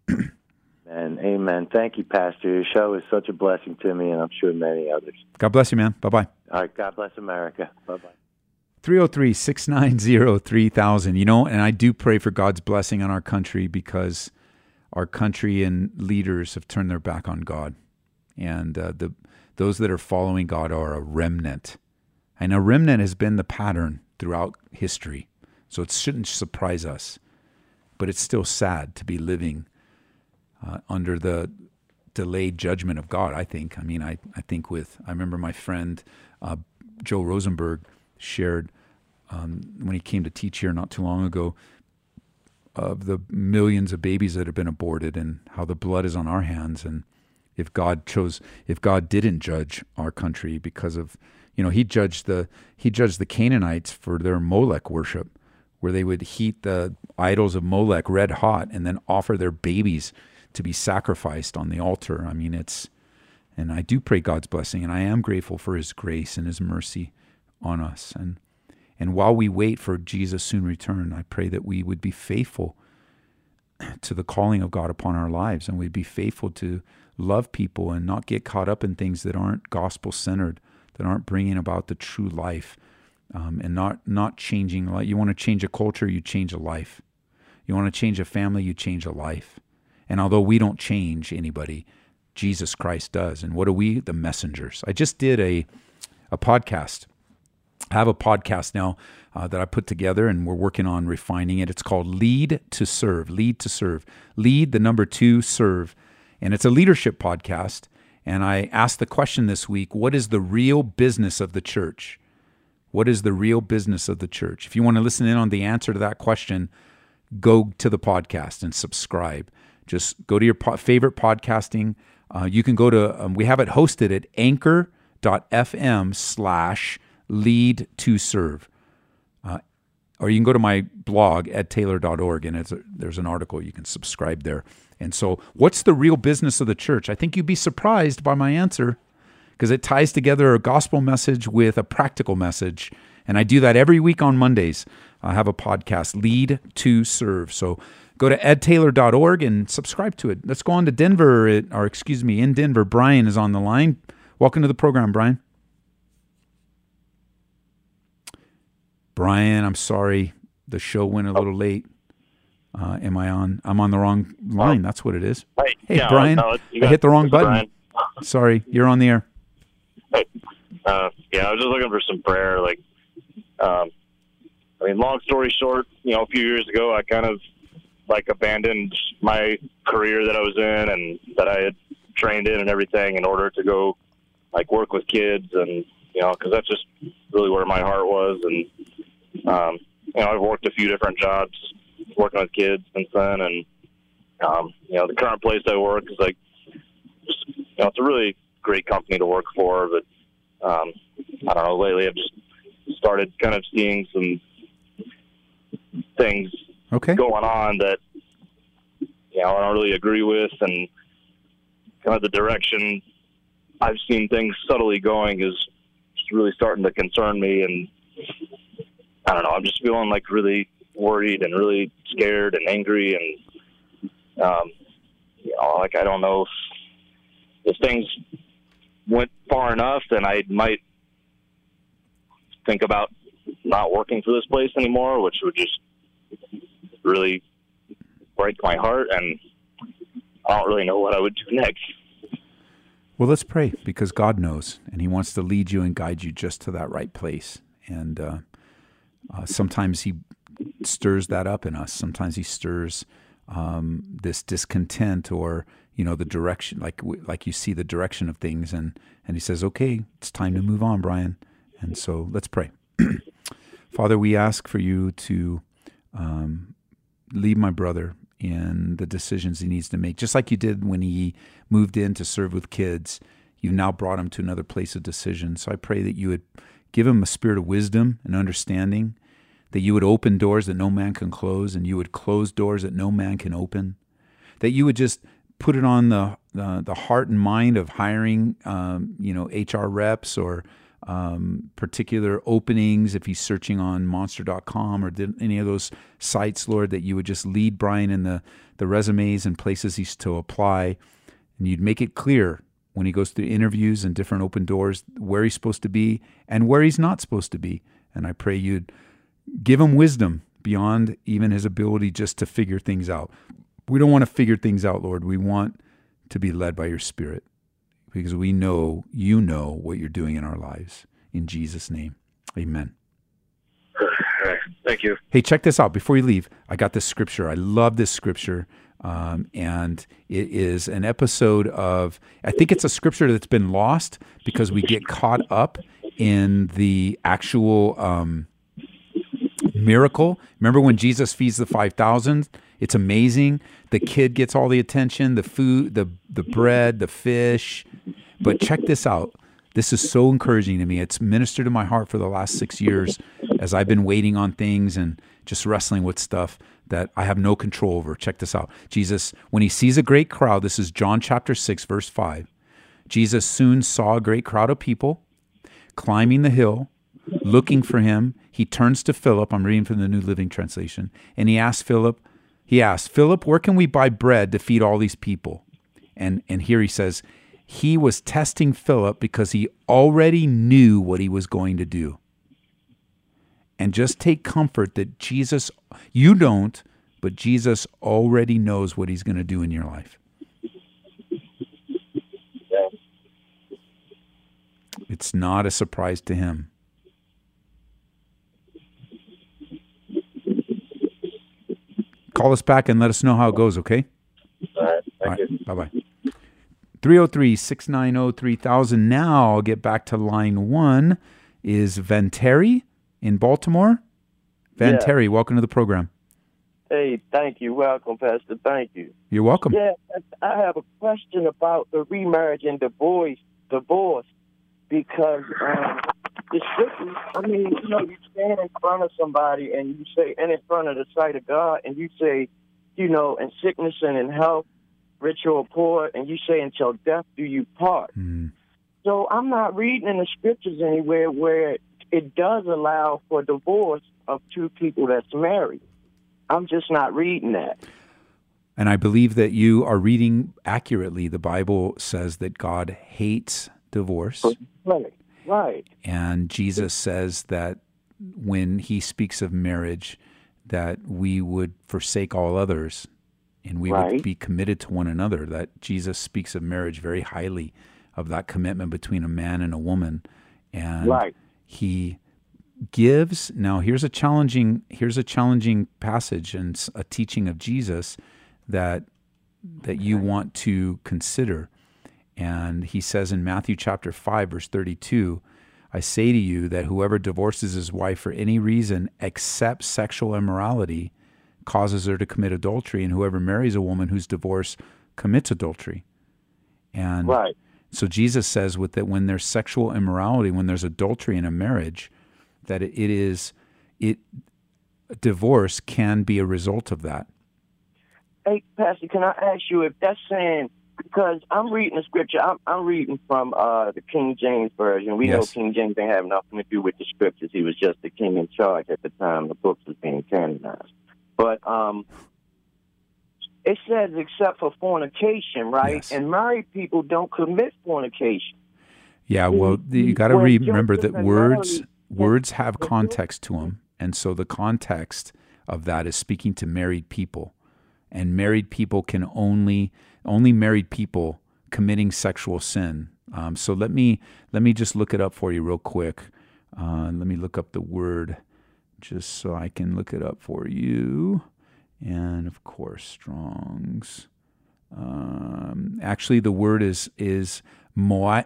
and Amen. Thank you, Pastor. Your show is such a blessing to me, and I'm sure many others. God bless you, man. Bye bye. All right, God bless America. Bye bye. 303 690 3000. You know, and I do pray for God's blessing on our country because our country and leaders have turned their back on God. And uh, the those that are following God are a remnant. And a remnant has been the pattern throughout history. So it shouldn't surprise us. But it's still sad to be living uh, under the delayed judgment of God, I think. I mean, I, I think with, I remember my friend uh, Joel Rosenberg shared um, when he came to teach here not too long ago of the millions of babies that have been aborted and how the blood is on our hands. And if God chose, if God didn't judge our country because of, you know, he judged the, he judged the Canaanites for their Molech worship, where they would heat the idols of Molech red hot and then offer their babies to be sacrificed on the altar. I mean, it's, and I do pray God's blessing, and I am grateful for His grace and His mercy on us. And and while we wait for Jesus' soon return, I pray that we would be faithful to the calling of God upon our lives, and we'd be faithful to love people and not get caught up in things that aren't gospel centered, that aren't bringing about the true life, um, and not not changing. Like you want to change a culture, you change a life. You want to change a family, you change a life. And although we don't change anybody, Jesus Christ does. And what are we? The messengers. I just did a a podcast. I have a podcast now uh, that I put together, and we're working on refining it. It's called Lead to Serve. Lead to Serve. Lead the number two serve, and it's a leadership podcast. And I asked the question this week: What is the real business of the church? What is the real business of the church? If you want to listen in on the answer to that question, go to the podcast and subscribe. Just go to your po- favorite podcasting. Uh, you can go to, um, we have it hosted at anchor.fm slash lead to serve. Uh, or you can go to my blog at taylor.org and a, there's an article you can subscribe there. And so, what's the real business of the church? I think you'd be surprised by my answer because it ties together a gospel message with a practical message. And I do that every week on Mondays. I have a podcast, Lead to Serve. So go to edtaylor.org and subscribe to it. Let's go on to Denver, or excuse me, in Denver. Brian is on the line. Welcome to the program, Brian. Brian, I'm sorry. The show went a little late. Uh, am I on? I'm on the wrong line. That's what it is. Hey, Hey, yeah, Brian, no, I hit the wrong button. Brian. Sorry, you're on the air. Uh, yeah, I was just looking for some prayer. Like, um, I mean, long story short, you know, a few years ago, I kind of like abandoned my career that I was in and that I had trained in and everything in order to go like work with kids and you know because that's just really where my heart was and um, you know I've worked a few different jobs working with kids since then and um, you know the current place I work is like you know it's a really great company to work for but um, I don't know lately I've just started kind of seeing some things Okay. going on that you know I don't really agree with, and kind of the direction I've seen things subtly going is just really starting to concern me, and I don't know. I'm just feeling like really worried and really scared and angry, and um, you know, like I don't know if, if things went far enough, then I might think about not working for this place anymore, which would just really break my heart, and I don't really know what I would do next. Well, let's pray because God knows, and He wants to lead you and guide you just to that right place. And uh, uh, sometimes He stirs that up in us. Sometimes He stirs um, this discontent, or you know, the direction, like like you see the direction of things, and and He says, "Okay, it's time to move on, Brian." And so let's pray. Father, we ask for you to um, lead my brother in the decisions he needs to make. Just like you did when he moved in to serve with kids, you now brought him to another place of decision. So I pray that you would give him a spirit of wisdom and understanding, that you would open doors that no man can close, and you would close doors that no man can open, that you would just put it on the the, the heart and mind of hiring, um, you know, HR reps or um, particular openings, if he's searching on monster.com or any of those sites, Lord, that you would just lead Brian in the, the resumes and places he's to apply. And you'd make it clear when he goes through interviews and different open doors where he's supposed to be and where he's not supposed to be. And I pray you'd give him wisdom beyond even his ability just to figure things out. We don't want to figure things out, Lord. We want to be led by your Spirit because we know you know what you're doing in our lives. In Jesus' name, amen. Thank you. Hey, check this out. Before you leave, I got this scripture. I love this scripture. Um, and it is an episode of, I think it's a scripture that's been lost because we get caught up in the actual um, miracle. Remember when Jesus feeds the 5,000? It's amazing. The kid gets all the attention, the food, the, the bread, the fish. But check this out. This is so encouraging to me. It's ministered to my heart for the last six years as I've been waiting on things and just wrestling with stuff that I have no control over. Check this out. Jesus, when he sees a great crowd, this is John chapter 6, verse 5. Jesus soon saw a great crowd of people climbing the hill, looking for him. He turns to Philip. I'm reading from the New Living Translation. And he asks Philip, he asked, Philip, where can we buy bread to feed all these people? And, and here he says, he was testing Philip because he already knew what he was going to do. And just take comfort that Jesus, you don't, but Jesus already knows what he's going to do in your life. It's not a surprise to him. Call us back and let us know how it goes, okay? All right. Thank All right. you. Bye bye. 303 690 3000. Now I'll get back to line one. Is Venteri in Baltimore? Venteri, welcome to the program. Hey, thank you. Welcome, Pastor. Thank you. You're welcome. Yeah, I have a question about the remarriage and divorce, divorce, because um, the scriptures. I mean, you know, you stand in front of somebody and you say, and in front of the sight of God, and you say, you know, in sickness and in health, rich or poor, and you say, until death do you part. Mm. So I'm not reading in the scriptures anywhere where it does allow for divorce of two people that's married. I'm just not reading that. And I believe that you are reading accurately. The Bible says that God hates divorce, Right, right. and Jesus says that when he speaks of marriage that we would forsake all others and we Right. would be committed to one another. That Jesus speaks of marriage very highly, of that commitment between a man and a woman, and Right. he gives. Now, here's a challenging here's a challenging passage and a teaching of Jesus that that you want to consider. And he says in Matthew chapter 5 verse 32, I say to you that whoever divorces his wife for any reason except sexual immorality causes her to commit adultery, and whoever marries a woman who's divorced commits adultery. And Right. so Jesus says with that when there's sexual immorality, when there's adultery in a marriage, that it it is it divorce can be a result of that. Hey, Pastor, can I ask you if that's saying because I'm reading the scripture. I'm, I'm reading from uh, the King James version. We know King James didn't have nothing to do with the scriptures. He was just the king in charge at the time the books was being canonized. But um, it says except for fornication, right? Yes. And married people don't commit fornication. Yeah, well, you got to remember that words words have context to them, and so the context of that is speaking to married people, and married people can only only married people committing sexual sin. Um, so let me let me just look it up for you real quick. Uh, let me look up the word just so I can look it up for you, and of course Strong's. Um, actually, the word is is moi,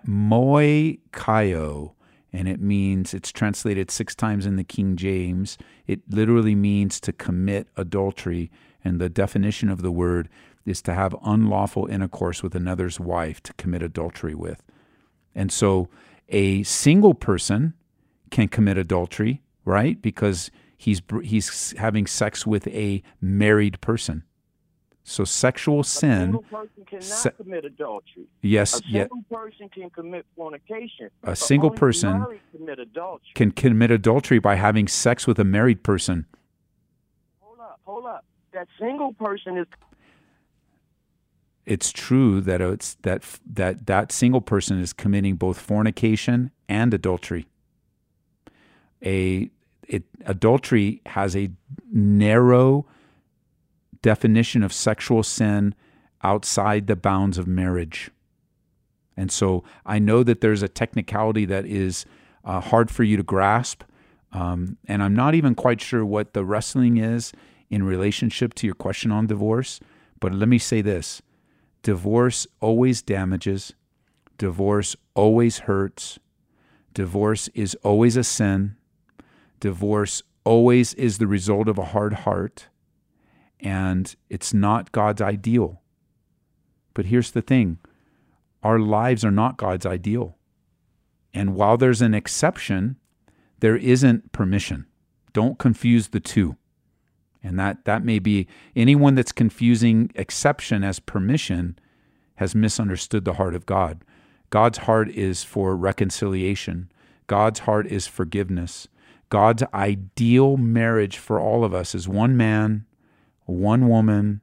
kaio, and it means it's translated six times in the King James. It literally means to commit adultery, and the definition of the word is to have unlawful intercourse with another's wife to commit adultery with. And so, a single person can commit adultery, right? Because he's he's having sex with a married person. So sexual sin. A sin, single person cannot se- commit adultery. yes, A yeah, single person can commit fornication. A single person commit can commit adultery by having sex with a married person. Hold up, hold up. That single person is It's true that it's that that that single person is committing both fornication and adultery. A it adultery has a narrow definition of sexual sin outside the bounds of marriage. And so I know that there's a technicality that is uh, hard for you to grasp. Um, and I'm not even quite sure what the wrestling is in relationship to your question on divorce. But let me say this divorce always damages, divorce always hurts, divorce is always a sin, divorce always is the result of a hard heart, and it's not God's ideal. But here's the thing our lives are not God's ideal. And while there's an exception, there isn't permission. Don't confuse the two. And that, that may be anyone that's confusing exception as permission has misunderstood the heart of God. God's heart is for reconciliation, God's heart is forgiveness. God's ideal marriage for all of us is one man, one woman,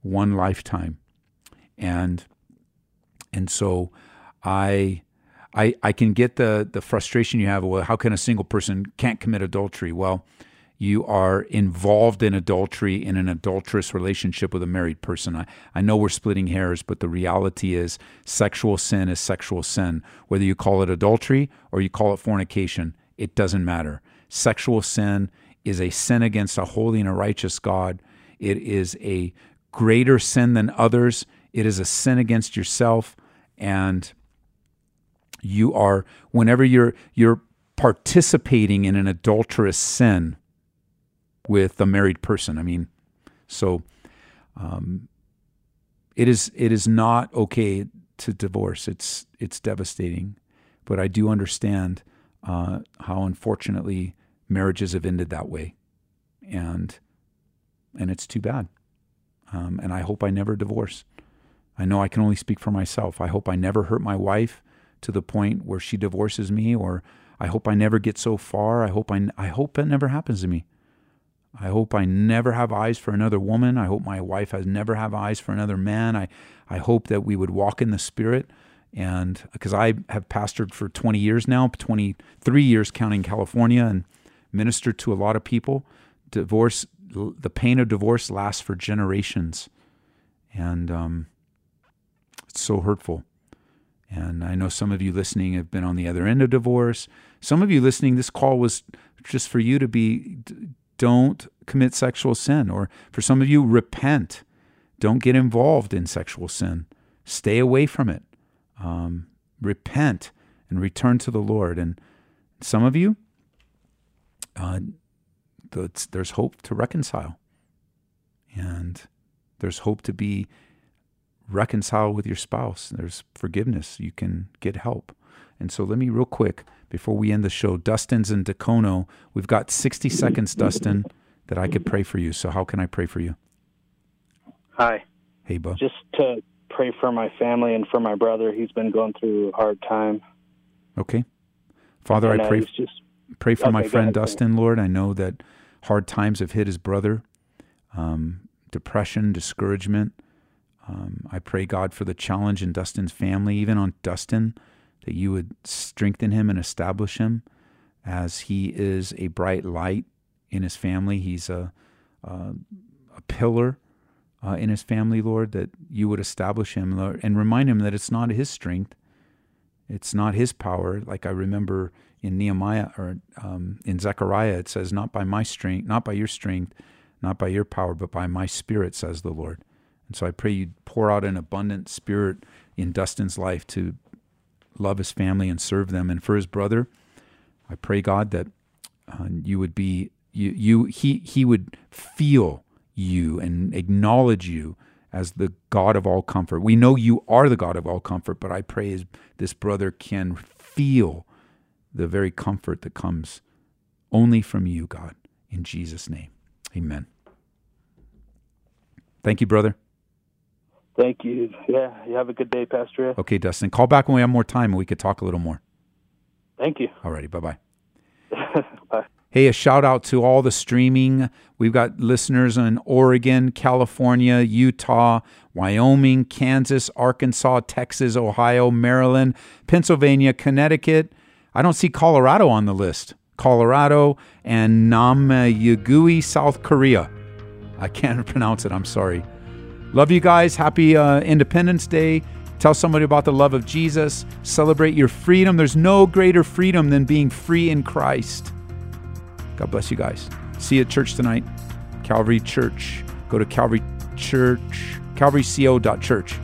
one lifetime. And and so I I I can get the the frustration you have, well, how can a single person can't commit adultery? Well, you are involved in adultery in an adulterous relationship with a married person. I, I know we're splitting hairs, but the reality is sexual sin is sexual sin. Whether you call it adultery or you call it fornication, it doesn't matter. Sexual sin is a sin against a holy and a righteous God. It is a greater sin than others. It is a sin against yourself. And you are, whenever you're, you're participating in an adulterous sin, with a married person. I mean, so um, it is it is not okay to divorce. It's it's devastating, but I do understand uh, how unfortunately marriages have ended that way, and and it's too bad. Um, and I hope I never divorce. I know I can only speak for myself. I hope I never hurt my wife to the point where she divorces me, or I hope I never get so far. I hope I I hope it never happens to me. I hope I never have eyes for another woman. I hope my wife has never have eyes for another man. I, I hope that we would walk in the spirit. And because I have pastored for 20 years now, 23 years counting California, and ministered to a lot of people. Divorce, the pain of divorce lasts for generations, and um, it's so hurtful. And I know some of you listening have been on the other end of divorce. Some of you listening, this call was just for you to be don't commit sexual sin, or for some of you, repent. Don't get involved in sexual sin. Stay away from it. Um, repent and return to the Lord. And some of you, uh, there's hope to reconcile. And there's hope to be reconciled with your spouse. There's forgiveness. You can get help. And so let me, real quick, before we end the show, Dustin's in Dacono. We've got 60 seconds, Dustin, that I could pray for you. So, how can I pray for you? Hi. Hey, bud. Just to pray for my family and for my brother. He's been going through a hard time. Okay. Father, and I pray, just, pray for okay, my friend ahead, Dustin, Lord. I know that hard times have hit his brother um, depression, discouragement. Um, I pray, God, for the challenge in Dustin's family, even on Dustin, that you would strengthen him and establish him as he is a bright light in his family. He's a, a, a pillar uh, in his family, Lord, that you would establish him Lord, and remind him that it's not his strength, it's not his power. Like I remember in Nehemiah or um, in Zechariah, it says, Not by my strength, not by your strength, not by your power, but by my spirit, says the Lord. And so I pray you pour out an abundant spirit in Dustin's life to love his family and serve them. And for his brother, I pray God that uh, you would be you you he he would feel you and acknowledge you as the God of all comfort. We know you are the God of all comfort, but I pray this brother can feel the very comfort that comes only from you, God, in Jesus' name. Amen. Thank you, brother. Thank you. Yeah, you have a good day, Pastor. Okay, Dustin. Call back when we have more time and we could talk a little more. Thank you. All righty. Bye-bye. Bye. Hey, a shout out to all the streaming. We've got listeners in Oregon, California, Utah, Wyoming, Kansas, Arkansas, Texas, Ohio, Maryland, Pennsylvania, Connecticut. I don't see Colorado on the list. Colorado and Namayagui, South Korea. I can't pronounce it. I'm sorry. Love you guys. Happy uh, Independence Day. Tell somebody about the love of Jesus. Celebrate your freedom. There's no greater freedom than being free in Christ. God bless you guys. See you at church tonight. Calvary Church. Go to Calvary Church, calvaryco.church.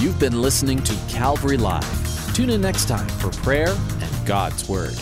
You've been listening to Calvary Live. Tune in next time for prayer and God's Word.